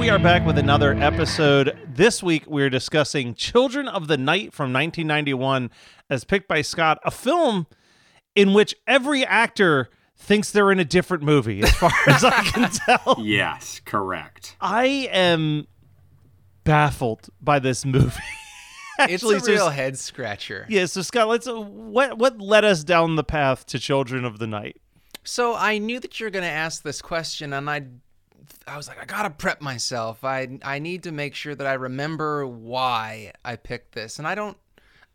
We are back with another episode. This week, we're discussing Children of the Night from 1991, as picked by Scott, a film in which every actor thinks they're in a different movie, as far as I can tell. Yes, correct. I am baffled by this movie. It's Actually, a so- real head scratcher. Yeah, so Scott, let's. Uh, what what led us down the path to Children of the Night? So I knew that you were going to ask this question, and I, I was like, I gotta prep myself. I I need to make sure that I remember why I picked this, and I don't.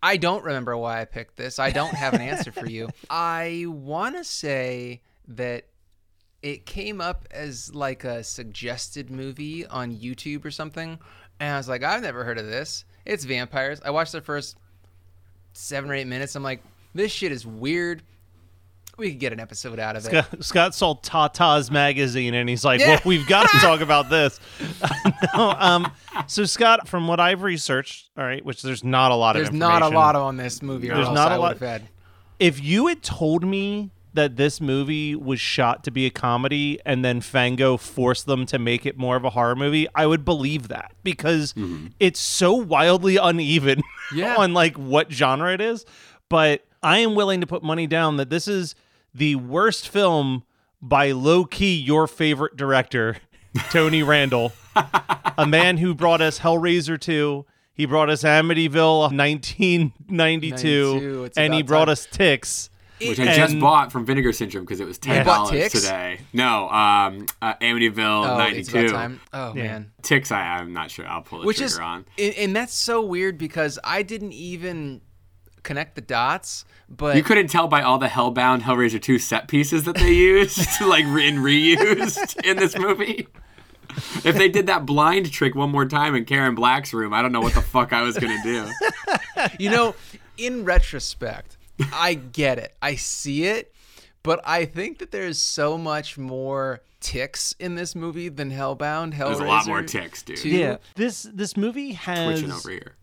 I don't remember why I picked this. I don't have an answer for you. I want to say that it came up as like a suggested movie on YouTube or something, and I was like, I've never heard of this. It's vampires. I watched the first seven or eight minutes. I'm like, this shit is weird. We could get an episode out of it. Scott, Scott saw Tata's magazine and he's like, Yeah. "Well, we've got to talk about this." no, um, so Scott, from what I've researched, all right, which there's not a lot There's of there's not a lot on this movie. Or There's else not a I lot- had. If you had told me that this movie was shot to be a comedy and then Fango forced them to make it more of a horror movie, I would believe that because it's so wildly uneven Yeah. on like what genre it is. But I am willing to put money down that this is the worst film by low key your favorite director, Tony Randel, a man who brought us Hellraiser 2. He brought us Amityville 1992, and he brought time. us Ticks. Which I just bought from Vinegar Syndrome because it was ten Bought dollars today. No, um, uh, Amityville Oh, ninety it's about two. time. Oh man. Ticks, I, I'm not sure. I'll pull the Which trigger is, on. and, and that's so weird because I didn't even connect the dots. But You couldn't tell by all the Hellbound Hellraiser 2 set pieces that they used, like re- and reused in this movie. If they did that blind trick one more time in Karen Black's room, I don't know what the fuck I was gonna do. you know, in retrospect, I get it. I see it, but I think that there's so much more ticks in this movie than Hellbound. Hellraiser. There's a lot more ticks, dude. 2. Yeah, this this movie has Twitching over here.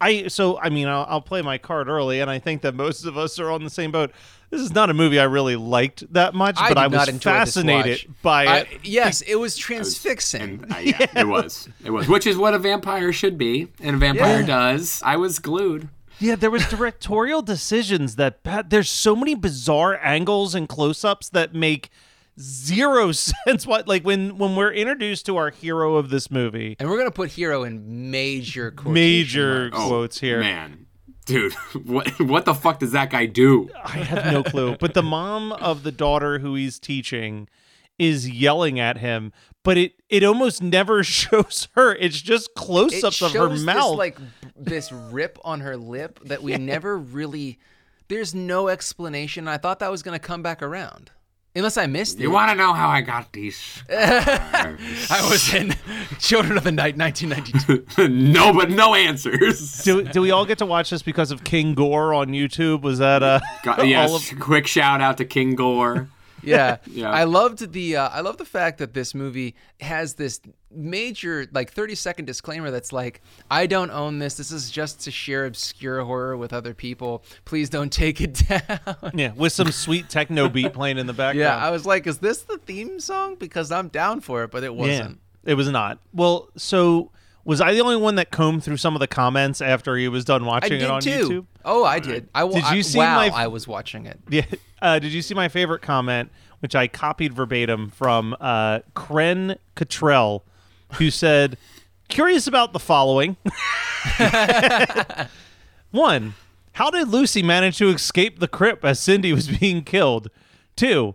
I so I mean I'll, I'll play my card early, and I think that most of us are on the same boat. This is not a movie I really liked that much, I but I was not enjoy this fascinated watch. by I- it. yes, it was transfixing. And, uh, yeah, it was. It was. Which is what a vampire should be, and a vampire Yeah. does. I was glued. Yeah, there was directorial decisions that there's so many bizarre angles and close-ups that make zero sense. What like when when we're introduced to our hero of this movie, and we're gonna put hero in major quotation major marks. Oh, quotes here. Man, dude, what what the fuck does that guy do? I have no clue. But the mom of the daughter who he's teaching is yelling at him, but it it almost never shows her. It's just close-ups of her mouth. This, like this rip on her lip that we never really. There's no explanation. I thought that was gonna come back around. Unless I missed it. You want to know how I got these? I was in Children of the Night 1992. no, but no answers. Do, do we all get to watch this because of King Gore on YouTube? Was that uh Got- all yes, of- quick shout out to King Gore. Yeah. Yeah. I loved the uh, I love the fact that this movie has this major like 30 second disclaimer that's like I don't own this. This is just to share obscure horror with other people. Please don't take it down. yeah, with some sweet techno beat playing in the background. yeah, I was like is this the theme song because I'm down for it, but it wasn't. Yeah, it was not. Well, so was I the only one that combed through some of the comments after he was done watching it on too. YouTube? Oh, I did. I Did you I- see wow, my- I was watching it. Yeah. Uh, did you see my favorite comment, which I copied verbatim from uh, Kren Cottrell, who said, "Curious about the following. One, how did Lucy manage to escape the crypt as Cindy was being killed? Two,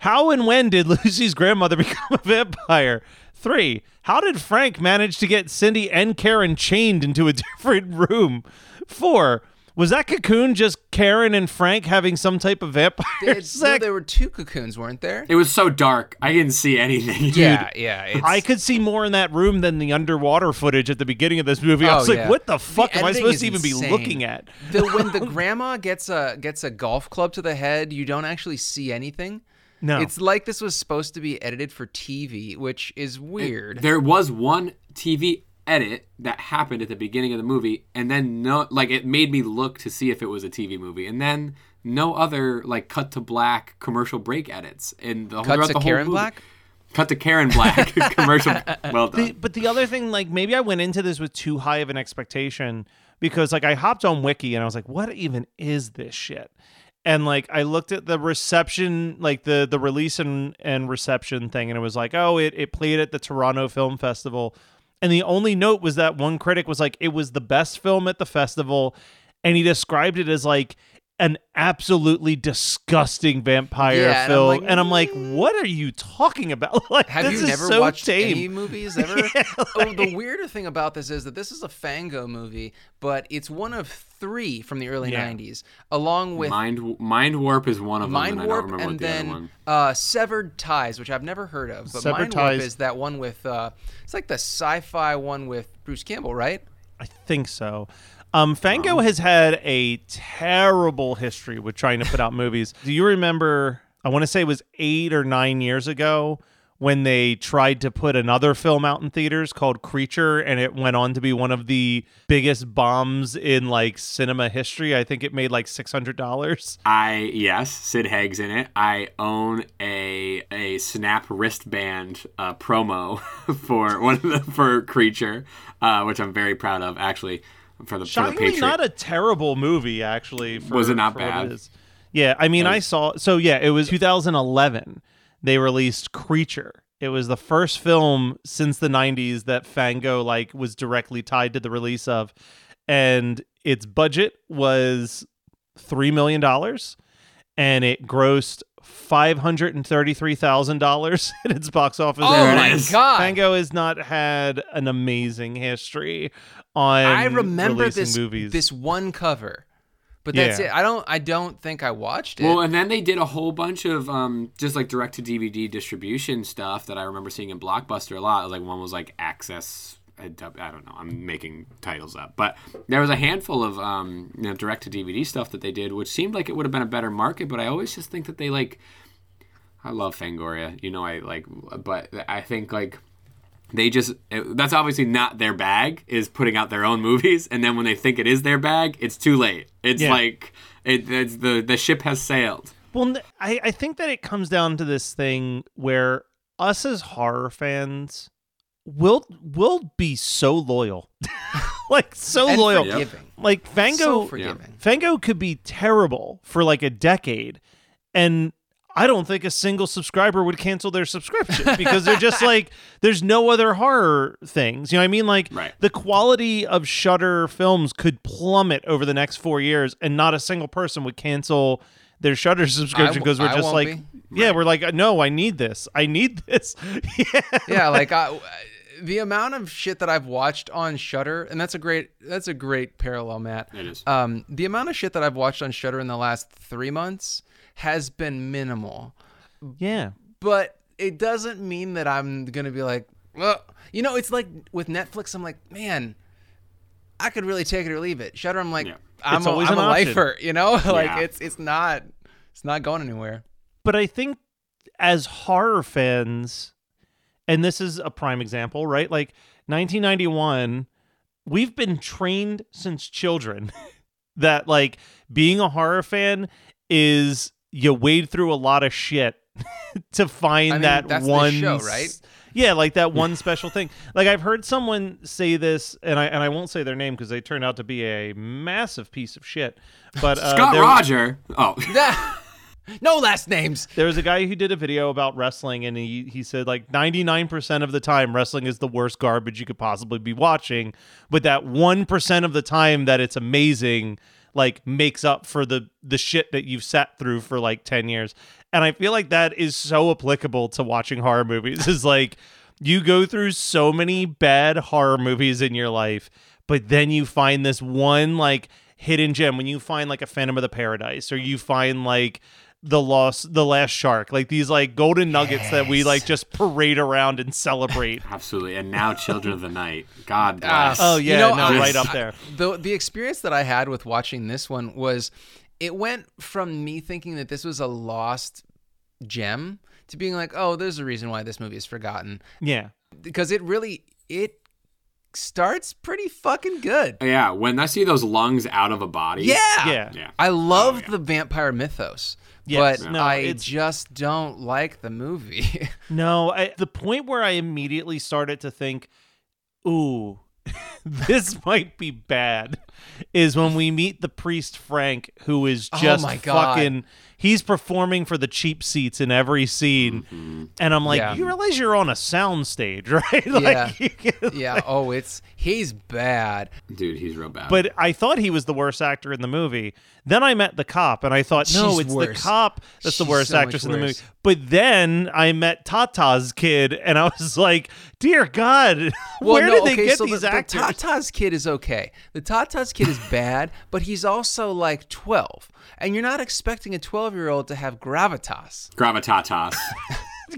how and when did Lucy's grandmother become a vampire? Three, how did Frank manage to get Cindy and Karen chained into a different room? Four, was that cocoon just Karen and Frank having some type of vampire It's, no, sex? there were two cocoons, weren't there? It was so dark, I didn't see anything. yeah, yeah. It's, I could see more in that room than the underwater footage at the beginning of this movie. I Oh, was like, yeah. what the fuck The am I supposed to even be looking at? the, when the grandma gets a gets a golf club to the head, you don't actually see anything. No. It's like this was supposed to be edited for TV, which is weird. There was one TV edit that happened at the beginning of the movie, and then no, like it made me look to see if it was a TV movie, and then no other like cut to black commercial break edits in the Cut throughout to the whole Karen movie. Black. Cut to Karen Black commercial. Well done. The, but the other thing, like maybe I went into this with too high of an expectation because like I hopped on Wiki and I was like, what even is this shit? And like I looked at the reception, like the the release and, and reception thing, and it was like, oh, it, it played at the Toronto Film Festival. And the only note was that one critic was like, it was the best film at the festival, and he described it as like an absolutely disgusting vampire Yeah, and I'm film. like, and I'm like, what are you talking about? Like, Have this you is never so watched tame. any movies ever? oh, the weirder thing about this is that this is a Fango movie, but it's one of three from the early Yeah. '90s, along with Mind Mind Warp is one of them, Mind and I Warp, don't remember and what the then other one. uh, Severed Ties, which I've never heard of. But Severed Mind Ties- Warp is that one with uh, it's like the sci-fi one with Bruce Campbell, right? I think so. Um, Fango has had a terrible history with trying to put out movies. Do you remember? I want to say it was eight or nine years ago when they tried to put another film out in theaters called Creature, and it went on to be one of the biggest bombs in like cinema history. I think it made like six hundred dollars. I yes, Sid Haig's in it. I own a a Snap wristband uh, promo for one of the for Creature, uh, which I'm very proud of. Actually, for the for the Patriot. not a terrible movie actually. For, Was it not for bad? is. Yeah, I mean, I saw. So yeah, it was 2011. They released Creature. It was the first film since the 90s that Fango like was directly tied to the release of, and its budget was three million dollars, and it grossed five hundred and thirty-three thousand dollars in its box office. Oh There my is. god! Fango has not had an amazing history on. I remember releasing this movies. this one cover, but that's Yeah. it. I don't I don't think I watched it. Well, and then they did a whole bunch of um, just like direct to DVD distribution stuff that I remember seeing in Blockbuster a lot. Like one was like Access. I don't I don't know. I'm making titles up, but there was a handful of um, you know direct to DVD stuff that they did, which seemed like it would have been a better market. But I always just think that they like. I love Fangoria, you know. I like, but I think like they just that's obviously not their bag is putting out their own movies and then when they think it is their bag it's too late it's Yeah. like it, it's the the ship has sailed Well, I, I think that it comes down to this thing where us as horror fans will will be so loyal, like so and loyal. forgiving. Like Fango, So forgiving. Fango could be terrible for like a decade, and I don't think a single subscriber would cancel their subscription because they're just like there's no other horror things. You know what I mean? Like Right. the quality of Shudder films could plummet over the next four years, and not a single person would cancel their Shudder subscription w- because we're I just won't like, yeah, we're like, no, I need this, I need this. yeah, yeah, like I, the amount of shit that I've watched on Shudder, and that's a great that's a great parallel, Matt. It is. Um, the amount of shit that I've watched on Shudder in the last three months has been minimal. Yeah. but it doesn't mean that I'm gonna be like, well, you know, it's like with Netflix. I'm like, man, I could really take it or leave it. Shudder, I'm like, Yeah. I'm It's a, always I'm a lifer, you know, like Yeah. it's it's not it's not going anywhere. But I think as horror fans, and this is a prime example, right? Like 1991, we've been trained since children that like being a horror fan is you wade through a lot of shit to find I mean, that that's the one show, right? Yeah, like that one special thing. Like I've heard someone say this, and I and I won't say their name because they turned out to be a massive piece of shit. But uh, Scott there- Roger. Oh, no last names. there was a guy who did a video about wrestling, and he he said like ninety nine percent of the time wrestling is the worst garbage you could possibly be watching, but that one percent of the time that it's amazing, like makes up for the the shit that you've sat through for like ten years. And I feel like that is so applicable to watching horror movies. Is like you go through so many bad horror movies in your life, but then you find this one like hidden gem when you find like a Phantom of the Paradise or you find like the lost the last shark like these like golden nuggets that we like just parade around and celebrate absolutely. And now Children of the Night. God Ah, bless. oh yeah You know, no I- right up there the the experience that I had with watching this one was it went from me thinking that this was a lost gem to being like, oh, there's a reason why this movie is forgotten yeah because it really it starts pretty fucking good. yeah, when I see those lungs out of a body. Yeah. yeah Yeah. I love Oh, yeah. the vampire mythos. Yes. But No, I just don't like the movie. no I, the point where i immediately started to think ooh this might be bad is when we meet the priest frank who is Oh just my God. fucking he's performing for the cheap seats in every scene Mm-hmm. and i'm like Yeah. you realize you're on a sound stage right like, Yeah. can- yeah, oh, it's he's bad. Dude, he's real bad. But I thought he was the worst actor in the movie. Then I met the cop, and I thought, no, She's it's worse. the cop that's the worst so actress in the movie. But then I met Tata's kid, and I was like, dear God, Well, where no, did they okay, get so these the, actors? The Tata's kid is okay. The Tata's kid is bad, but he's also like 12. And you're not expecting a 12 year old to have gravitas. Gravitatas.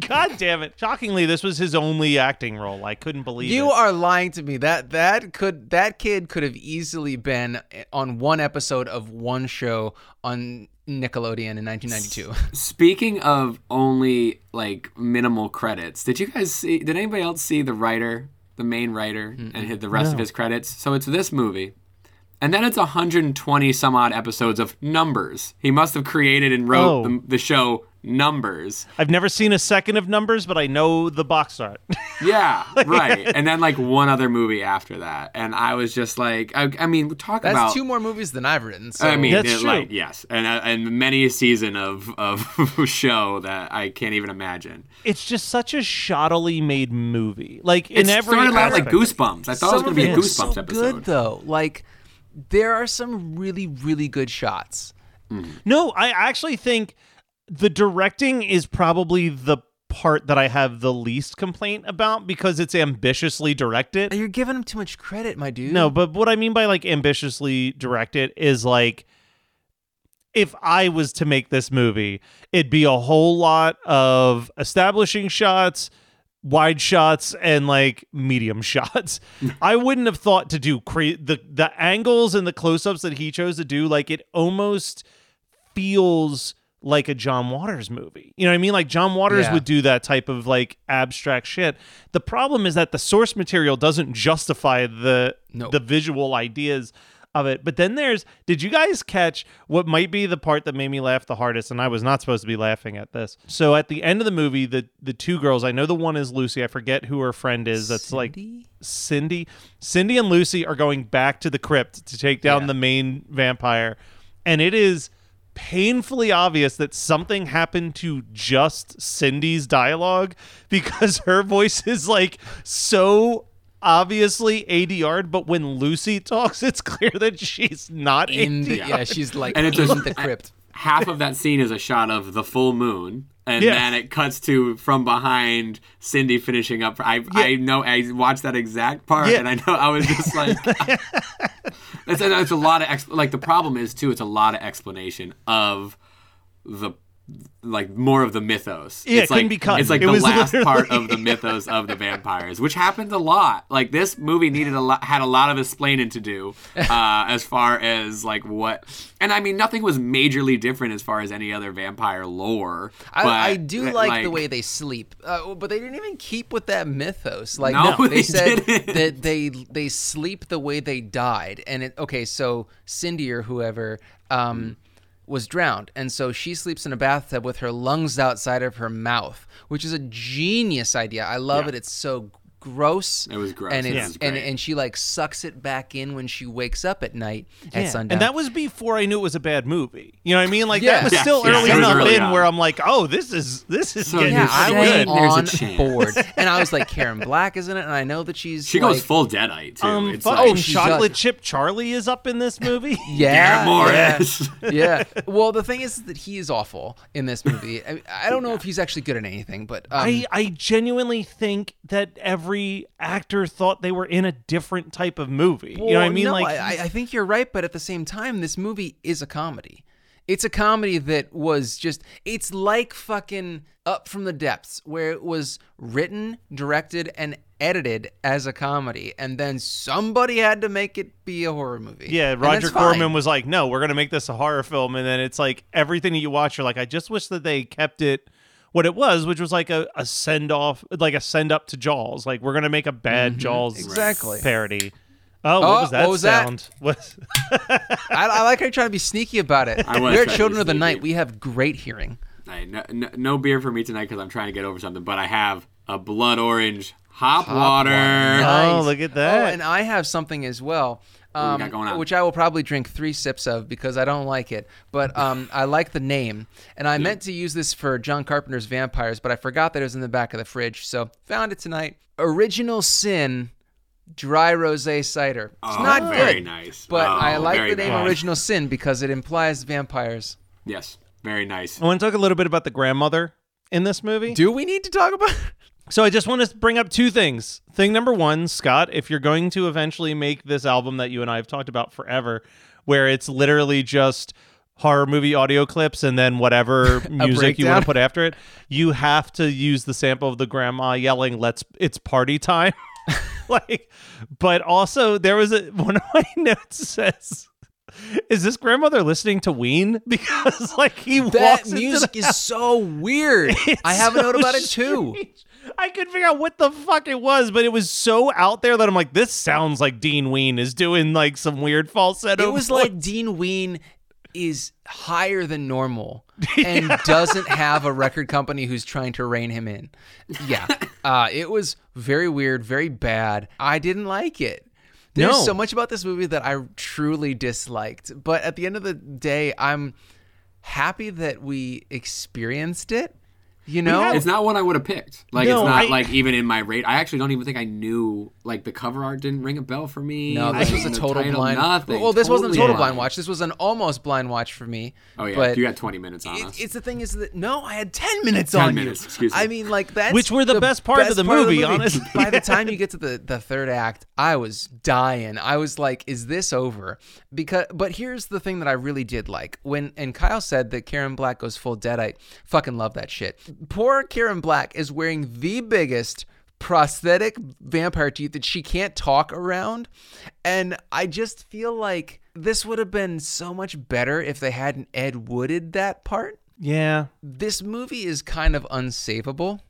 God damn it! Shockingly, this was his only acting role. I couldn't believe it. You it. are lying to me. That that could that kid could have easily been eh, on one episode of one show on Nickelodeon in 1992. Speaking of only like minimal credits, did you guys see? Did anybody else see the writer, the main writer, and hit the rest of his credits? So it's this movie, and then it's 120 some odd episodes of Numbers. He must have created and wrote Oh. the, the show Numbers. I've never seen a second of Numbers, but I know the box art. Yeah, right. and then like one other movie after that, and I was just like, I, I mean, talk That's about. two more movies than I've written. So I mean, That's it, true. like yes, and uh, and many a season of of show that I can't even imagine. it's just such a shoddily made movie. Like in It every started out like. Goosebumps. I thought it was going to be a it was Goosebumps so episode. good though. Like there are some really really good shots. Mm-hmm. No, I actually think the directing is probably the part that I have the least complaint about because it's ambitiously directed. You're giving him too much credit, my dude. No, but what I mean by like ambitiously directed is like if I was to make this movie, it'd be a whole lot of establishing shots, wide shots, and like medium shots. I wouldn't have thought to do cra- the the angles and the close ups that he chose to do. Like it almost feels like a John Waters movie. You know what I mean? Like John Waters Yeah. would do that type of like abstract shit. The problem is that the source material doesn't justify the No. the visual ideas of it. But then there's did you guys catch what might be the part that made me laugh the hardest and I was not supposed to be laughing at this. So at the end of the movie the the two girls, I know the one is Lucy, I forget who her friend is. That's like Cindy? Cindy. Cindy and Lucy are going back to the crypt to take down Yeah. the main vampire. And it is painfully obvious that something happened to just Cindy's dialogue because her voice is like so obviously ADR'd, but when Lucy talks, it's clear that she's not in the, ADR'd. yeah, she's like And it's in a- the crypt. Half of that scene is a shot of the full moon, and Yeah. then it cuts to from behind Cindy finishing up. I I know I watched that exact part, Yeah. and I know I was just like, it's, it's a lot of ex- like the problem is too. It's a lot of explanation of the like more of the mythos. Yeah, it it's couldn't like, be cut. It's like It the last part of the mythos of the vampires, which happened a lot. Like this movie needed a lot, had a lot of explaining to do, uh, as far as like what. And I mean, nothing was majorly different as far as any other vampire lore. I, but, I do uh, like, the way they sleep, uh, but they didn't even keep with that mythos. Like No, they, they said that they they sleep the way they died, and it okay. So Cindy or whoever um, was drowned, and so she sleeps in a bathtub with her lungs outside of her mouth, which is a genius idea. I love Yeah. it. It's so gross. It was gross. and It it's, was and and she like sucks it back in when she wakes up at night at Yeah, sundown. And that was before I knew it was a bad movie. You know what I mean? Like Yeah. that was Yeah, still yeah, early it was enough early in on. where I'm like, oh, this is this is So getting yeah, I was saying good. on board, and I was like, Karen Black is in it, and I know that she's She like, goes full deadite too. Um, it's fucking like, she chocolate does. chip Charlie is up in this movie. Yeah, Morris. yeah, yeah. Well, the thing is that he is awful in this movie. I, I don't know if he's actually good at anything, but um, I, I genuinely think that every actor thought they were in a different type of movie. you know what I mean? No, like I, I think you're right, but at the same time, this movie is a comedy. It's a comedy that was just. It's like fucking Up from the Depths, where it was written, directed, and edited as a comedy, and then somebody had to make it be a horror movie. Yeah, Roger fine. Corman was like, "No, we're gonna make this a horror film," and then it's like everything that you watch, you're like, "I just wish that they kept it what it was, which was like a, a send off, like a send up to Jaws. Like we're gonna make a bad Jaws Mm-hmm. Exactly. parody." Oh, what Oh, was that what was sound? What? I, I like how you're trying to be sneaky about it. We're trying at to Children of the Night. We have great hearing. Hey, no, no, no beer for me tonight because I'm trying to get over something. But I have a blood orange hop, water. Oh, look at that. Oh, and I have something as well. We Um, got going on? which I will probably drink three sips of because I don't like it. But um, I like the name. And I meant to use this for John Carpenter's Vampires, but I forgot that it was in the back of the fridge. So found it tonight. Original Sin Dry Rosé Cider. It's Oh, not very good. nice. But Oh, I like the name nice. Original Sin because it implies vampires. Yes, very nice. I want to talk a little bit about the grandmother in this movie. Do we need to talk about So I just want to bring up two things. Thing number one, Scott, if you're going to eventually make this album that you and I have talked about forever, where it's literally just horror movie audio clips and then whatever music you want to put after it, you have to use the sample of the grandma yelling, "Let's it's party time." like, but also there was a one of my notes says. Is this grandmother listening to Ween? Because like he that walks music is so weird. it's I have a note about it too. strange. I couldn't figure out what the fuck it was, but it was so out there that I'm like, this sounds like Dean Ween is doing like some weird falsetto. It was voice. like Dean Ween is higher than normal and doesn't have a record company who's trying to rein him in. Yeah. Uh, it was very weird, very bad. I didn't like it. There's No. so much about this movie that I truly disliked. But at the end of the day, I'm happy that we experienced it. You know? It's not what I would have picked. Like No, it's not I- like even in my rate. I actually don't even think I knew. Like the cover art didn't ring a bell for me. no, this like, was a total title, blind. Nothing. Well, this wasn't a total blind watch. This was an almost blind watch for me. Oh yeah, but you got 20 minutes on It, us. it's the thing is that no, I had ten minutes 10 on minutes, you. excuse me. I mean, like that's Which were the best part of the movie, honestly. By the time you get to the the third act, I was dying. I was like, "Is this over?" Because, but here's the thing that I really did like when and Kyle said that Karen Black goes full deadite. Fucking love that shit. Poor Karen Black is wearing the biggest prosthetic vampire teeth that she can't talk around. And I just feel like this would have been so much better if they hadn't Ed Wooded that part. yeah. This movie is kind of unsavable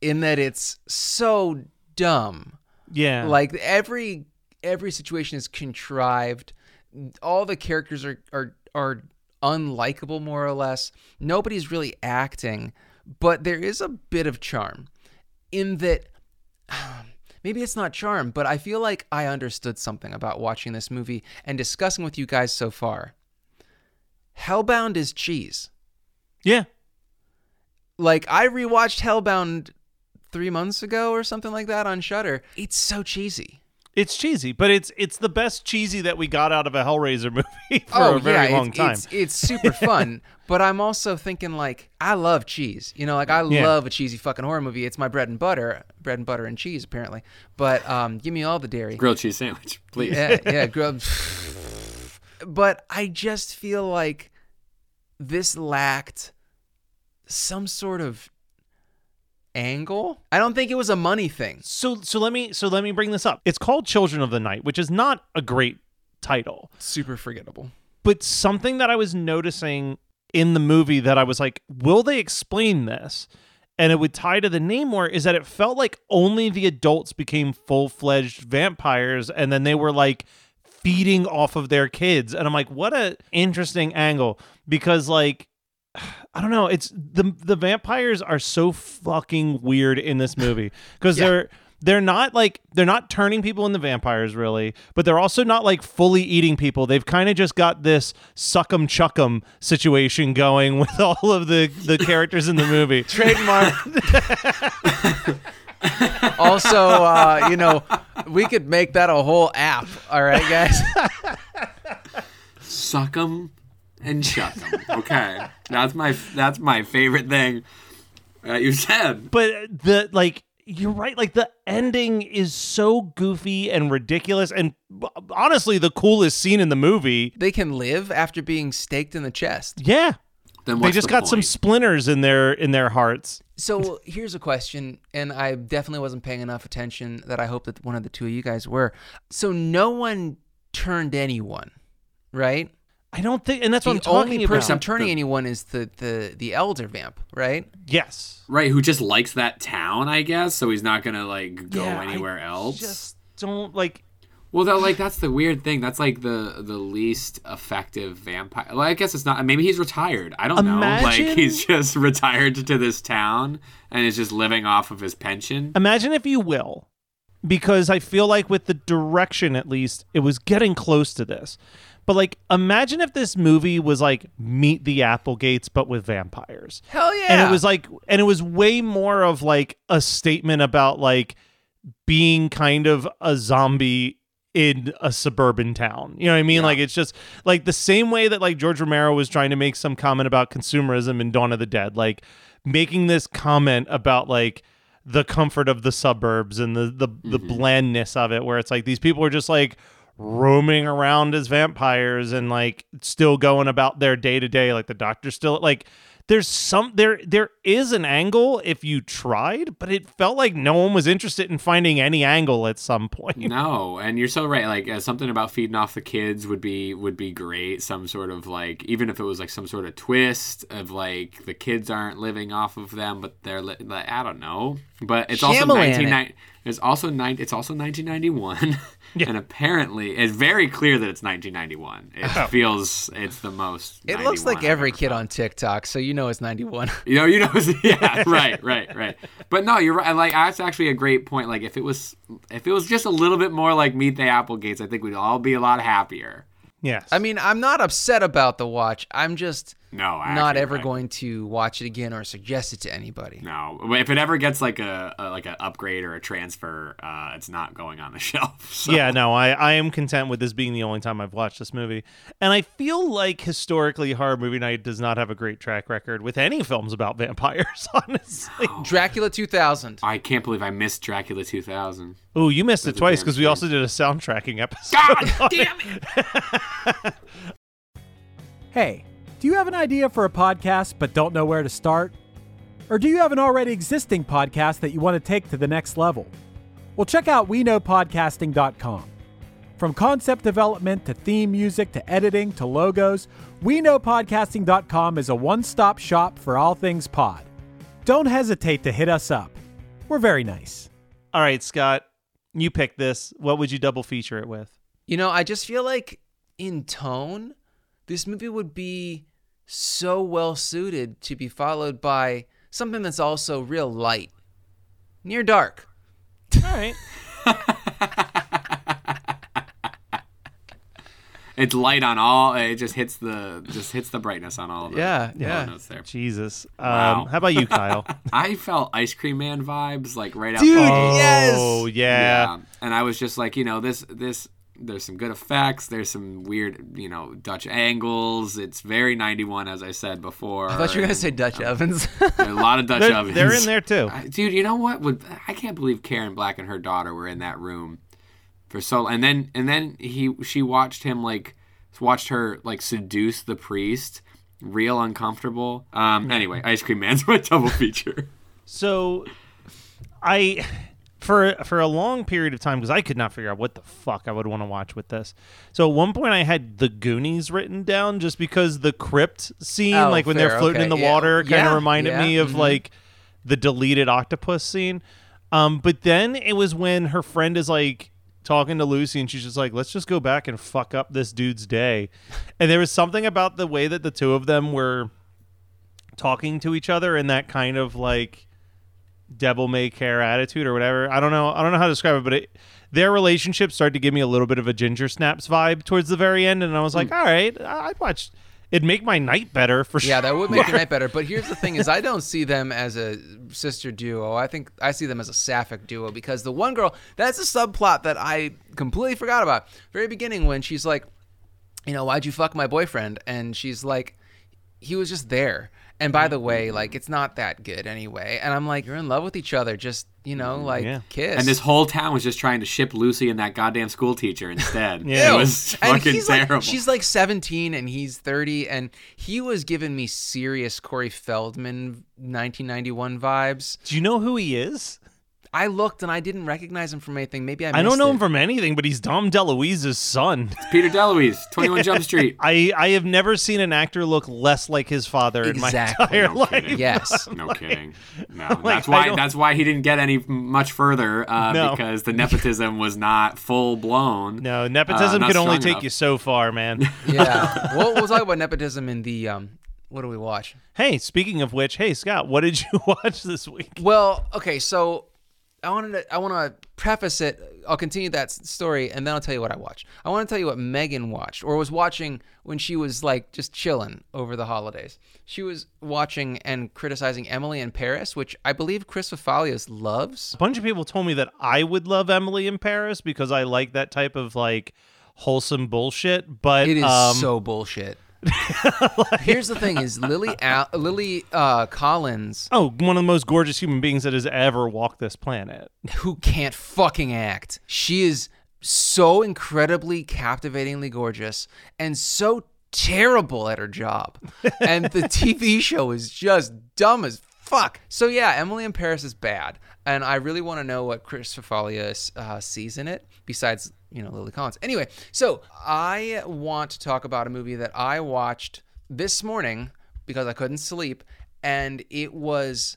in that it's so dumb. Yeah. Like every every situation is contrived. All the characters are are are unlikable more or less. Nobody's really acting, but there is a bit of charm in that um, maybe it's not charm, but I feel like I understood something about watching this movie and discussing with you guys so far. Hellbound is cheese. yeah. Like I rewatched Hellbound 3 months ago or something like that on Shudder. It's so cheesy. It's cheesy, but it's it's the best cheesy that we got out of a Hellraiser movie for a very long Oh, it's, time. It's, it's super fun, but I'm also thinking like I love cheese. You know, like I Yeah. love a cheesy fucking horror movie. It's my bread and butter, bread and butter and cheese apparently. But um, give me all the dairy. Grilled cheese sandwich, please. Yeah, yeah, grub. But I just feel like this lacked some sort of angle. I don't think it was a money thing. So so let me so let me bring this up. It's called Children of the Night, which is not a great title. Super forgettable. But something that I was noticing in the movie that I was like, will they explain this? And it would tie to the name more is that it felt like only the adults became full fledged vampires and then they were like feeding off of their kids. And I'm like, what a interesting angle. Because like I don't know. It's the the vampires are so fucking weird in this movie because they're they're not like they're not turning people into vampires really, but they're also not like fully eating people. They've kind of just got this suck 'em chuck 'em situation going with all of the the characters in the movie. Trademark. also, uh, you know, we could make that a whole app. All right, guys. Suck 'em and shut 'em. Okay, that's my that's my favorite thing that you said. But the like you're right like the ending is so goofy and ridiculous and honestly the coolest scene in the movie. They can live after being staked in the chest. Yeah. Then They just the got some splinters in their in their hearts. So here's a question, and I definitely wasn't paying enough attention that I hope that one of the two of you guys were. So no one turned anyone, right? I don't think and that's what the I'm talking only about. person Except turning the- anyone is the, the the elder vamp, right? Yes. right who just likes that town, I guess. So he's not gonna like go Yeah, I anywhere else. Just don't like Well, that like that's the weird thing. That's like the the least effective vampire. Well, I guess it's not. Maybe he's retired. I don't know. Like he's just retired to this town and is just living off of his pension. imagine if you will because i feel like with the direction at least it was getting close to this but like imagine if this movie was like meet the applegates but with vampires Hell yeah! and it was like and it was way more of like a statement about like being kind of a zombie in a suburban town. You know what I mean? Like it's just like the same way that like George Romero was trying to make some comment about consumerism in Dawn of the Dead, like making this comment about like the comfort of the suburbs and the the, the mm-hmm. blandness of it where it's like these people are just like roaming around as vampires and like still going about their day to day like the doctor's still like there's some there there is an angle if you tried but it felt like no one was interested in finding any angle at some point No, and you're so right. Like uh, something about feeding off the kids would be would be great. Some sort of like even if it was like some sort of twist of like the kids aren't living off of them, but they're li- like, I don't know. But it's also Shyamalan it. 1990. It's also nine. It's also 1991, and apparently it's very clear that it's 1991. It feels it's the most. it looks like I've every kid felt. on TikTok, so you know it's 91. You know, you know, yeah, right, right, right. But no, you're right. Like that's actually a great point. Like if it was, if it was just a little bit more like Meet the Applegates, I think we'd all be a lot happier. yes I mean, I'm not upset about the watch. I'm just No, I not ever right. going to watch it again or suggest it to anybody. No, if it ever gets like a, a like an upgrade or a transfer, uh, it's not going on the shelf. So. yeah no I, I am content with this being the only time i've watched this movie and i feel like historically horror movie night does not have a great track record with any films about vampires honestly Dracula 2000. I can't believe I missed Dracula 2000. oh you missed it twice because we also did a soundtracking episode God damn it! Hey, do you have an idea for a podcast but don't know where to start? Or do you have an already existing podcast that you want to take to the next level? Well, check out WeKnowPodcasting.com. From concept development to theme music to editing to logos, WeKnowPodcasting.com is a one stop shop for all things pod. Don't hesitate to hit us up. We're very nice. all right scott you picked this what would you double feature it with You know, I just feel like in tone, this movie would be so well suited to be followed by something that's also real light. Near dark. all right It's light on all. It just hits the just hits the brightness on all of the Yeah, yeah. notes there. jesus Wow. um, how about you kyle I felt Ice Cream Man vibes like right out. Dude, the oh yes! yeah. And I was just like, you know, this this there's some good effects. There's some weird, you know, Dutch angles. It's very 91, as I said before. I thought you were going to say Dutch ovens. a lot of Dutch They're, ovens. they're in there too I- Dude, you know what? Would I can't believe Karen Black and her daughter were in that room for so. And then and then he she watched him like watched her like seduce the priest real uncomfortable. Um, anyway, Ice Cream Man's my double feature. So, I for for a long period of time because I could not figure out what the fuck I would want to watch with this. So at one point I had the Goonies written down just because the crypt scene, Oh, like when they're floating okay, in the yeah. water, kind of Yeah, reminded yeah, me of mhm. like the deleted octopus scene. Um, but then it was when her friend is like talking to Lucy and she's just like, let's just go back and fuck up this dude's day. And there was something about the way that the two of them were talking to each other in that kind of like devil may care attitude or whatever. I don't know. I don't know how to describe it, but it, their relationship started to give me a little bit of a Ginger Snaps vibe towards the very end, and I was like, hmm. all right, I- I'd watch. It'd make my night better for sure. Yeah, that would make your night better. But here's the thing: is I don't see them as a sister duo. I think I see them as a sapphic duo because the one girl that's a subplot that I completely forgot about. Very beginning when she's like, you know, why'd you fuck my boyfriend? And she's like, he was just there. And by the way, mm-hmm. like it's not that good anyway. And I'm like, you're in love with each other. Just you know, mm, like Yeah. kiss. And this whole town was just trying to ship Lucy and that goddamn school teacher instead. Yeah. It was and fucking he's terrible. Like, she's like 17 and he's 30, and he was giving me serious Corey Feldman 1991 vibes. Do you know who he is? I looked and I didn't recognize him from anything. Maybe I I don't know it. him from anything, but he's Dom DeLuise's son. It's Peter DeLuise, 21 Jump Street. I I have never seen an actor look less like his father Exactly. in my entire No life. kidding. Yes. No kidding. No, Like, that's I why. don't- That's why he didn't get any much further uh, No. because the nepotism was not full blown. No, Uh, nepotism not can only take enough. you so far, man. yeah. We'll, we'll talk about nepotism in the um. What do we watch? hey, speaking of which, hey Scott, what did you watch this week? Well, okay, so I wanted to I want to preface it. I'll continue that story and then I'll tell you what I watched. I want to tell you what Megan watched or was watching when she was like just chilling over the holidays. She was watching and criticizing Emily in Paris, which I believe Chris Fafalios loves. A bunch of people told me that I would love Emily in Paris because I like that type of like wholesome bullshit. But It is um, so bullshit. Here's the thing: is Lily Al- Lily uh, Collins, oh, one of the most gorgeous human beings that has ever walked this planet. who can't fucking act. She is so incredibly captivatingly gorgeous and so terrible at her job. and the TV show is just dumb as fuck. So yeah, Emily in Paris is bad, and I really want to know what Chris Fafalios uh, sees in it. Besides, you know, Lily Collins. Anyway, so I want to talk about a movie that I watched this morning because I couldn't sleep, and it was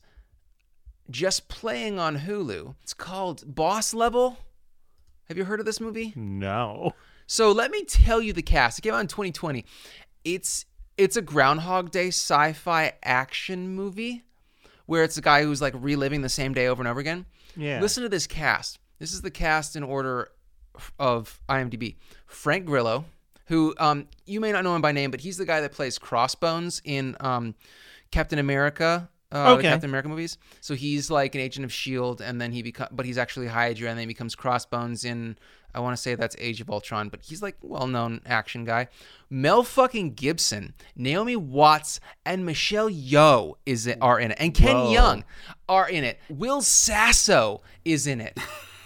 just playing on Hulu. It's called Boss Level. Have you heard of this movie? No. So let me tell you the cast. It came out in 2020. It's it's a Groundhog Day sci-fi action movie where it's a guy who's like reliving the same day over and over again. Yeah. Listen to this cast. This is the cast in order of IMDb. Frank Grillo, who um, you may not know him by name, but he's the guy that plays Crossbones in um, Captain America. Uh, the Captain America movies. So he's like an agent of Shield, and then he become, but he's actually Hydra, and then he becomes Crossbones in. I want to say that's Age of Ultron, but he's like well-known action guy. Mel fucking Gibson, Naomi Watts, and Michelle Yeoh is it, are in it, and Ken Whoa. Jeong are in it. Will Sasso is in it.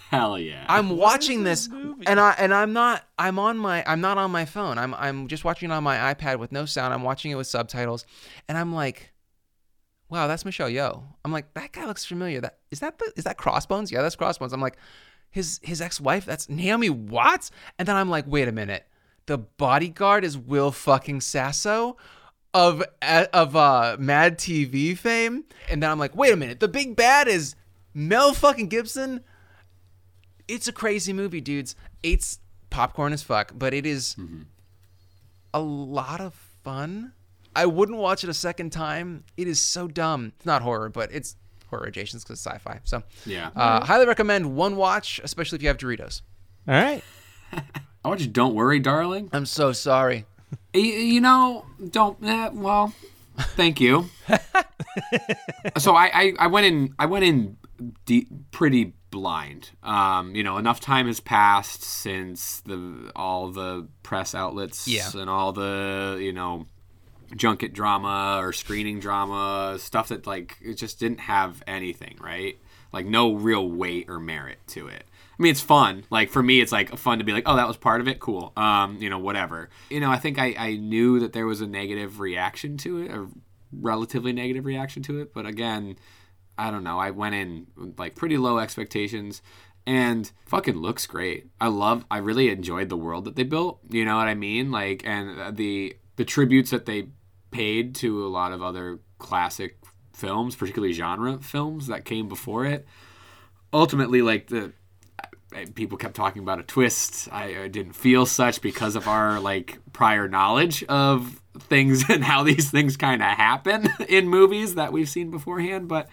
Hell yeah. I'm watching this, and I and I'm not I'm on my I'm not on my phone. I'm I'm just watching it on my iPad with no sound. I'm watching it with subtitles, and I'm like, wow, that's Michelle Yeoh. I'm like, that guy looks familiar. That is that the is that Crossbones? Yeah, that's Crossbones. I'm like, his his ex wife. That's Naomi Watts. And then I'm like, wait a minute, the bodyguard is Will fucking Sasso. Of of uh Mad TV fame, and then I'm like, wait a minute, the big bad is Mel fucking Gibson it's a crazy movie, dudes. It's popcorn as fuck, but it is a lot of fun. I wouldn't watch it a second time. It is so dumb. It's not horror, but it's horror adjacent because it's sci-fi. So Yeah. uh, highly recommend one watch, especially if you have Doritos. All right. I want you. Don't worry, darling. I'm so sorry. Y- You know, don't. Eh, well, thank you. so I, I, I went in. I went in de- pretty blind. Um, you know, enough time has passed since the all the press outlets Yeah. and all the you know junket drama or screening drama stuff that like it just didn't have anything right like no real weight or merit to it I mean, it's fun. Like for me, it's like fun to be like, oh, that was part of it. Cool. Um, you know, whatever. You know, I think I, I knew that there was a negative reaction to it, a relatively negative reaction to it. But again, I don't know. I went in with, like pretty low expectations and fucking looks great. I love I really enjoyed the world that they built, you know what I mean? Like and the the tributes that they paid to a lot of other classic films, particularly genre films that came before it. Ultimately like the people kept talking about a twist. I, I didn't feel such because of our like prior knowledge of things and how these things kind of happen in movies that we've seen beforehand, but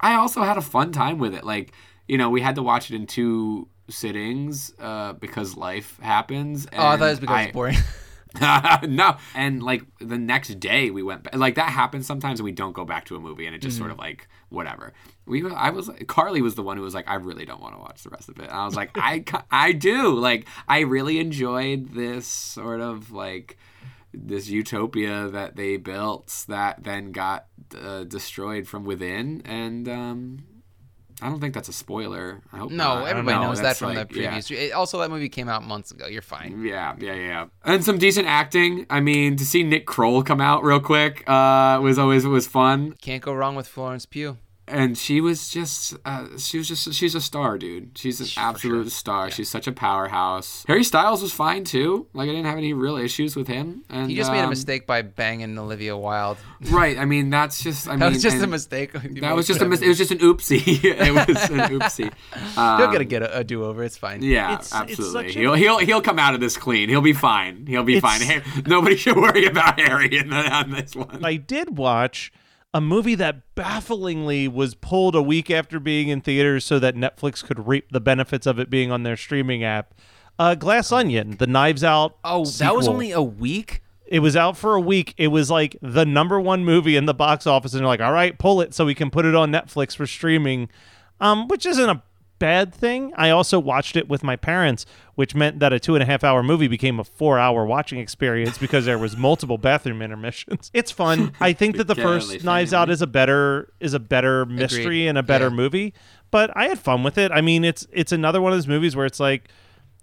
I also had a fun time with it. Like, you know, we had to watch it in two sittings uh, because life happens. Oh, I thought it was because I- it's boring. no, and like the next day we went back. Like that happens sometimes, and we don't go back to a movie, and it just Mm-hmm. sort of like whatever. We, I was Carly was the one who was like, I really don't want to watch the rest of it. And I was like, I, I do. Like, I really enjoyed this sort of like this utopia that they built that then got uh, destroyed from within, and um, I don't think that's a spoiler. I hope no, not. Everybody know. knows that from like- the yeah. Also, that movie came out months ago. You're fine. Yeah, yeah, yeah. And some decent acting. I mean, to see Nick Kroll come out real quick uh, was always was fun. Can't go wrong with Florence Pugh. And she was just, uh, she was just, she's a star, dude. She's an absolute star. She's such a powerhouse. Harry Styles was fine too. Like I didn't have any real issues with him. And He just made a um, mistake by banging Olivia Wilde. Right. I mean, that's just. I That mean, was just a mistake. That was just a. Mis- it was just an oopsie. it was an oopsie. Um, He'll get a, get a, a do over. It's fine. Yeah, It's- it's absolutely. such a- he'll he'll he'll come out of this clean. He'll be fine. He'll be fine. It's- Hey, nobody should worry about Harry in the, on this one. I did watch a movie that bafflingly was pulled a week after being in theaters so that Netflix could reap the benefits of it being on their streaming app. Uh, Glass Onion, the Knives Out. Oh, that was only a week. It was out for a week. It was like the number one movie in the box office, and they're like, "All right, pull it so we can put it on Netflix for streaming," um, which isn't a bad thing. I also watched it with my parents, which meant that a two and a half hour movie became a four hour watching experience because there was multiple bathroom intermissions. It's fun. I think that the first Knives Out is a better is a better mystery and a better Yeah. movie, but I had fun with it. I mean, it's it's another one of those movies where it's like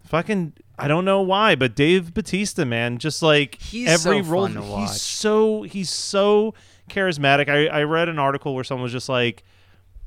fucking I don't know why, but Dave Bautista, man, just like He's every so role, fun to watch. he's so he's so charismatic. I, I read an article where someone was just like,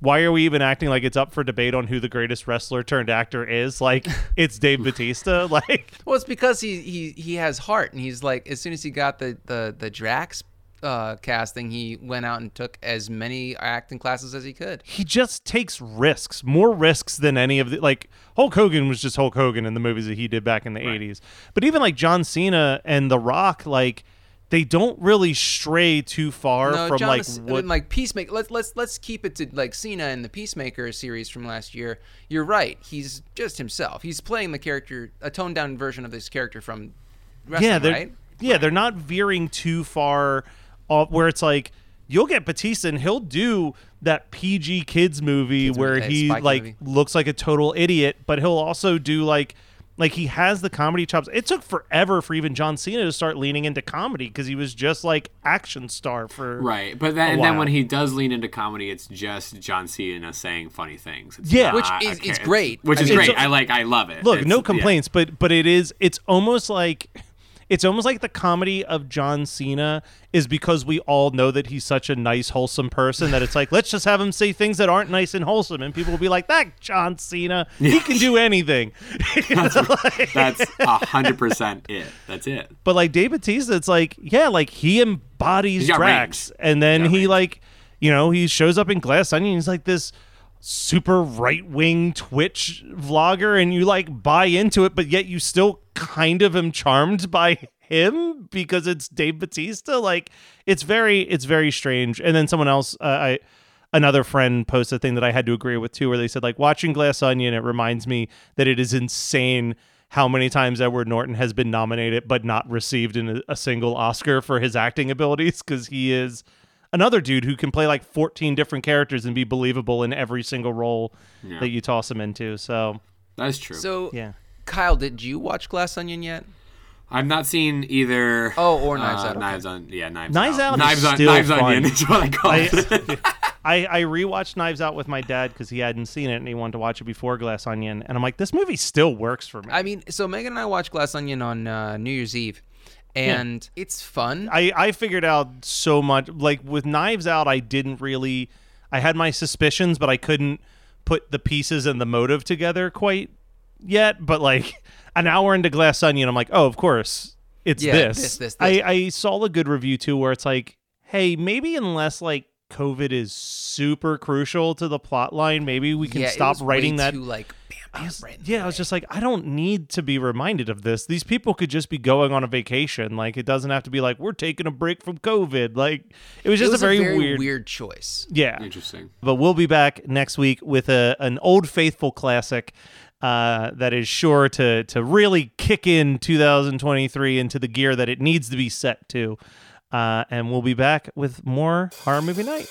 "Why are we even acting like it's up for debate on who the greatest wrestler turned actor is? Like it's Dave Bautista. Like Well, it's because he he he has heart, and he's like, as soon as he got the the the Drax uh, casting, he went out and took as many acting classes as he could. he just takes risks, more risks than any of the like Hulk Hogan was just Hulk Hogan in the movies that he did back in the 80s. But even like John Cena and The Rock like they don't really stray too far No, from like what like Peacemaker. Let's let's let's keep it to like Cena and the Peacemaker series from last year. You're right. He's just himself. He's playing the character, a toned down version of this character from wrestling, yeah, they're right? yeah, they're not veering too far off where it's like you'll get Bautista and he'll do that PG kids movie Kids where movie, he like movie. looks like a total idiot, but he'll also do like like he has the comedy chops. It took forever for even John Cena to start leaning into comedy because he was just like action star for Right, but then a and then when he does lean into comedy, it's just John Cena saying funny things. It's Yeah. Which is- okay, it's great. Which I is mean- great. It's- I like. I love it. look It's- no yeah. complaints but but it is it's almost like it's almost like the comedy of john cena is because we all know that he's such a nice wholesome person that it's like let's just have him say things that aren't nice and wholesome and people will be like that john cena he can do anything That's a hundred percent it. That's it. but like Dave Bautista, it's like, yeah, like he embodies Drax. range. And then he range. like, you know, he shows up in Glass Onion. He's like this super right wing Twitch vlogger, and you like buy into it, but yet you still kind of am charmed by him because it's Dave Bautista. Like it's very, it's very strange. And then someone else, uh, I another friend posted a thing that I had to agree with too, where they said like watching Glass Onion, it reminds me that it is insane how many times Edward Norton has been nominated but not received in a, a single Oscar for his acting abilities because he is another dude who can play like 14 different characters and be believable in every single role Yeah. that you toss him into. So That's true. So, yeah. Kyle, did you watch Glass Onion yet? I've not seen either. Oh, or Knives uh, Out, okay. Knives on. Yeah, knives. Knives Out is Knives on. Knives fun. onion is what I call I- it. I, I rewatched Knives Out with my dad because he hadn't seen it and he wanted to watch it before Glass Onion. And I'm like, this movie still works for me. I mean, so Megan and I watched Glass Onion on uh, New Year's Eve, and it's fun. I, I figured out so much. Like with Knives Out, I didn't really. I had my suspicions, but I couldn't put the pieces and the motive together quite yet. But like an hour into Glass Onion, I'm like, oh, of course, it's Yeah, this. this, this, I, this. I saw a good review too, where it's like, hey, maybe unless like COVID is super crucial to the plot line, maybe we can yeah, it stop was writing way that. Too, like, bam, I was- right yeah, I was just like, I don't need to be reminded of this. These people could just be going on a vacation. Like, it doesn't have to be like we're taking a break from COVID. Like, it was It just was a very, weird, choice. Yeah, Interesting. but we'll be back next week with a an old faithful classic uh, that is sure to to really kick in 2023 into the gear that it needs to be set to. Uh, and we'll be back with more horror movie night.